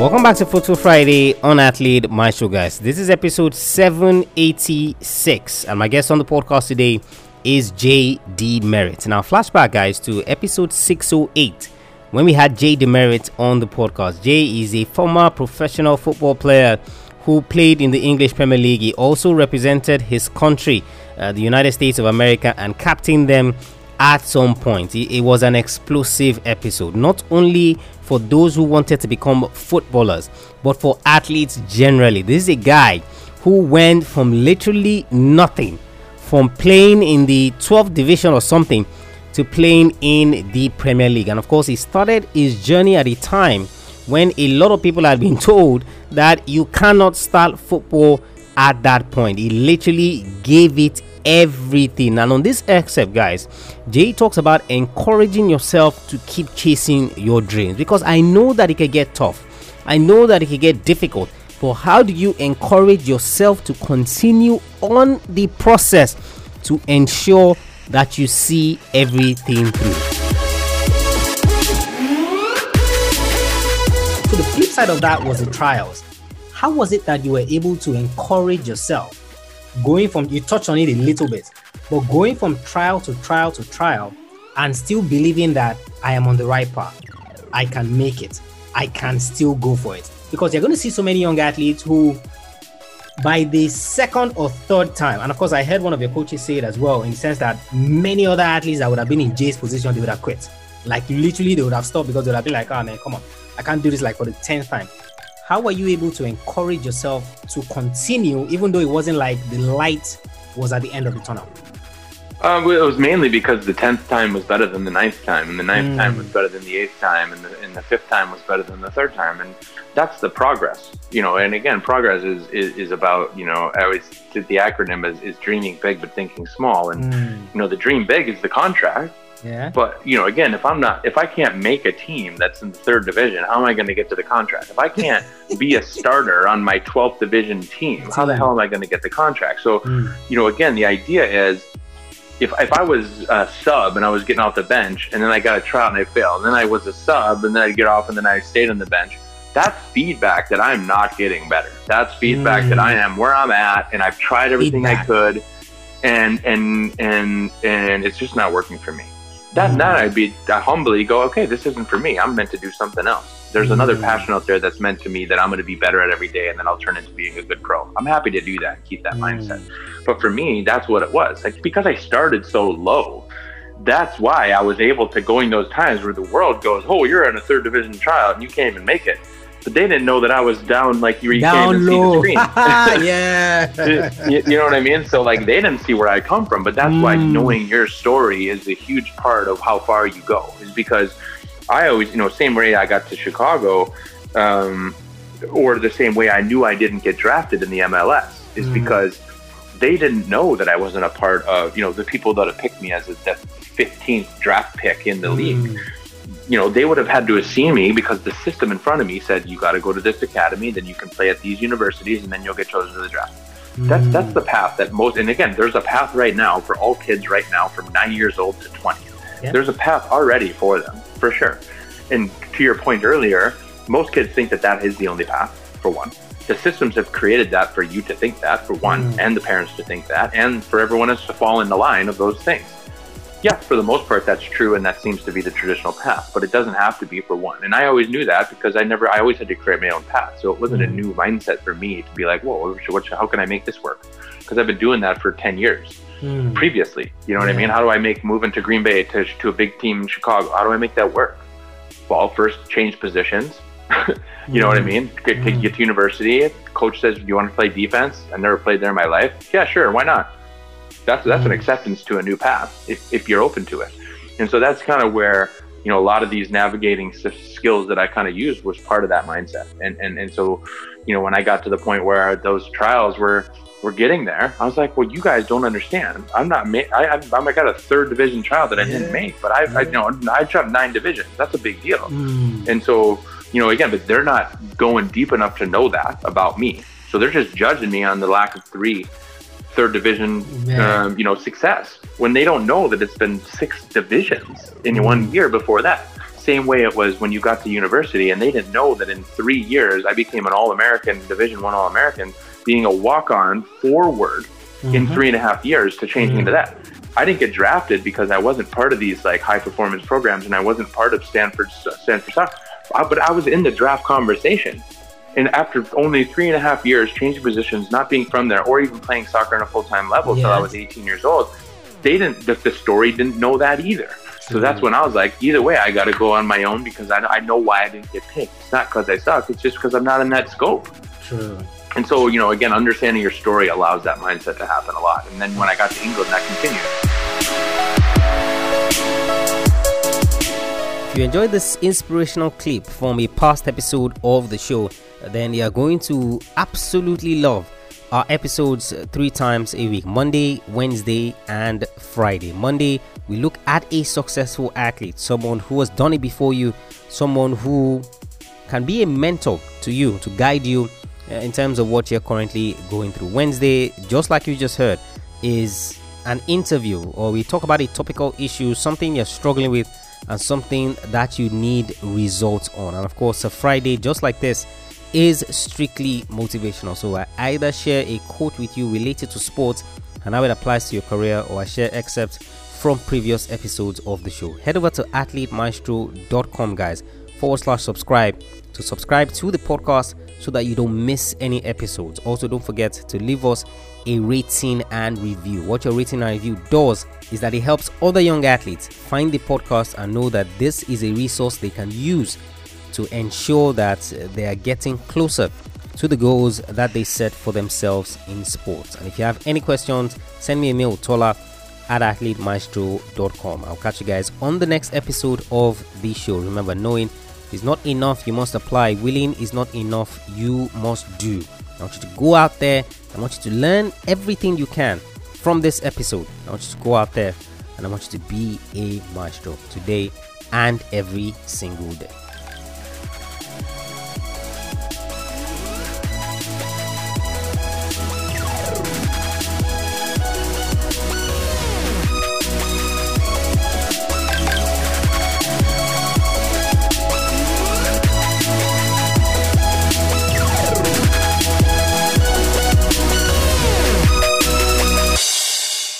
Welcome back to Photo Friday on Athlete Maestro, guys. This is episode 786, and my guest on the podcast today is Jay DeMerit. Now, flashback, guys, to episode 608 when we had Jay Demerit on the podcast. Jay is a former professional football player who played in the English Premier League. He also represented his country, uh, the United States of America, and captained them at some point. It, it was an explosive episode, not only for those who wanted to become footballers, but for athletes generally. This is a guy who went from literally nothing, from playing in the 12th division or something, to playing in the Premier League. And of course, he started his journey at a time when a lot of people had been told that you cannot start football at that point. He literally gave it everything. And on this excerpt, guys, Jay talks about encouraging yourself to keep chasing your dreams because I know that it can get tough. I know that it can get difficult. But how do you encourage yourself to continue on the process to ensure that you see everything through? So, the flip side of that was the trials. How was it that you were able to encourage yourself going from you touched on it a little bit, but going from trial to trial to trial and still believing that I am on the right path, I can make it, I can still go for it. Because you're going to see so many young athletes who, by the second or third time, and of course, I heard one of your coaches say it as well, in the sense that many other athletes that would have been in Jay's position, they would have quit. Like literally, they would have stopped because they would have been like, oh man, come on, I can't do this like for the 10th time how were you able to encourage yourself to continue, even though it wasn't like the light was at the end of the tunnel? Uh, well, it was mainly because the tenth time was better than the ninth time, and the ninth mm. time was better than the eighth time, and the, and the fifth time was better than the third time, and that's the progress, you know. And again, progress is is, is about you know I always the acronym is, is dreaming big but thinking small, and mm. you know the dream big is the contract, yeah. But you know, again, if I'm not, if I can't make a team that's in the third division, how am I going to get to the contract? If I can't be a starter on my 12th division team, how the hell am I going to get the contract? So, mm. you know, again, the idea is, if if I was a sub and I was getting off the bench, and then I got a tryout and I failed, and then I was a sub and then I get off and then I stayed on the bench. That's feedback that I'm not getting better. That's feedback mm. that I am where I'm at, and I've tried everything feedback. I could, and and and and it's just not working for me that that I'd be I humbly go, okay, this isn't for me. I'm meant to do something else. There's another mm. passion out there that's meant to me that I'm going to be better at every day, and then I'll turn into being a good pro. I'm happy to do that and keep that mm. mindset. But for me, that's what it was. Like because I started so low, that's why I was able to going those times where the world goes, oh, you're in a third division trial and you can't even make it but they didn't know that I was down like you, down can't low. see the screen. yeah, you, you, know what I mean. So like they didn't see where I come from, but that's mm. why knowing your story is a huge part of how far you go. Is because I always, you know, same way I got to Chicago, um, or the same way I knew I didn't get drafted in the MLS is mm. because they didn't know that I wasn't a part of, you know, the people that have picked me as a, the 15th draft pick in the mm. league you know, they would have had to have seen me because the system in front of me said you got to go to this academy, then you can play at these universities, and then you'll get chosen to the draft. Mm. That's that's the path that most. And again, there's a path right now for all kids right now from nine years old to twenty. Yeah. There's a path already for them for sure. And to your point earlier, most kids think that that is the only path for one. The systems have created that for you to think that for one, mm. and the parents to think that, and for everyone else to fall in the line of those things yeah, for the most part, that's true, and that seems to be the traditional path. But it doesn't have to be for one. And I always knew that because I never, I always had to create my own path. So it wasn't mm. a new mindset for me to be like, whoa, what, how can I make this work? Because I've been doing that for ten years mm. previously. You know what yeah. I mean? How do I make moving to Green Bay to to a big team in Chicago? How do I make that work? Well, first change positions. you mm. know what I mm. mean? Get, get, get to university. Coach says, "Do you want to play defense?" I never played there in my life. Yeah, sure. Why not? That's that's an mm. acceptance to a new path if, if you're open to it. And so that's kind of where you know a lot of these navigating skills that I kind of used was part of that mindset. And and and so you know when I got to the point where those trials were were getting there, I was like, well, you guys don't understand. I'm not. Ma- I I, I got a third division trial that I yeah. didn't make, but I, yeah. I you know I jumped nine divisions. That's a big deal. Mm. And so you know again, but they're not going deep enough to know that about me. So they're just judging me on the lack of three third division, um, you know, success when they don't know that it's been six divisions in mm. one year before that. same way it was when you got to university and they didn't know that in three years I became an all-American, Division One All-American, being a walk-on forward mm-hmm. in three and a half years to changing mm-hmm. into that. I didn't get drafted because I wasn't part of these like high performance programs and I wasn't part of Stanford Stanford soccer. But I was in the draft conversation. And after only three and a half years changing positions, not being from there, or even playing soccer on a full time level until I was 18 years old, they didn't. The, the story didn't know that either. So that's when I was like, either way, I got to go on my own because I, I know why I didn't get picked. It's not because I suck. It's just because I'm not in that scope. True. And so, you know, again, understanding your story allows that mindset to happen a lot. And then when I got to England, that continued. If you enjoyed this inspirational clip from a past episode of the show, then you are going to absolutely love our episodes three times a week Monday, Wednesday, and Friday. Monday, we look at a successful athlete, someone who has done it before you, someone who can be a mentor to you, to guide you uh, in terms of what you're currently going through. Wednesday, just like you just heard, is an interview or we talk about a topical issue, something you're struggling with, and something that you need results on. And of course, a Friday, just like this, is strictly motivational. So I either share a quote with you related to sports and how it applies to your career, or I share excerpts from previous episodes of the show. Head over to athletemaestro.com, guys, forward slash subscribe to subscribe to the podcast so that you don't miss any episodes. Also, don't forget to leave us a rating and review. What your rating and review does is that it helps other young athletes find the podcast and know that this is a resource they can use to ensure that they are getting closer to the goals that they set for themselves in sports. And if you have any questions, send me a mail, tola at athletemaestro.com. I'll catch you guys on the next episode of the show. Remember, knowing is not enough, you must apply. Willing is not enough, you must do. I want you to go out there. I want you to learn everything you can from this episode. I want you to go out there and I want you to be a maestro today and every single day.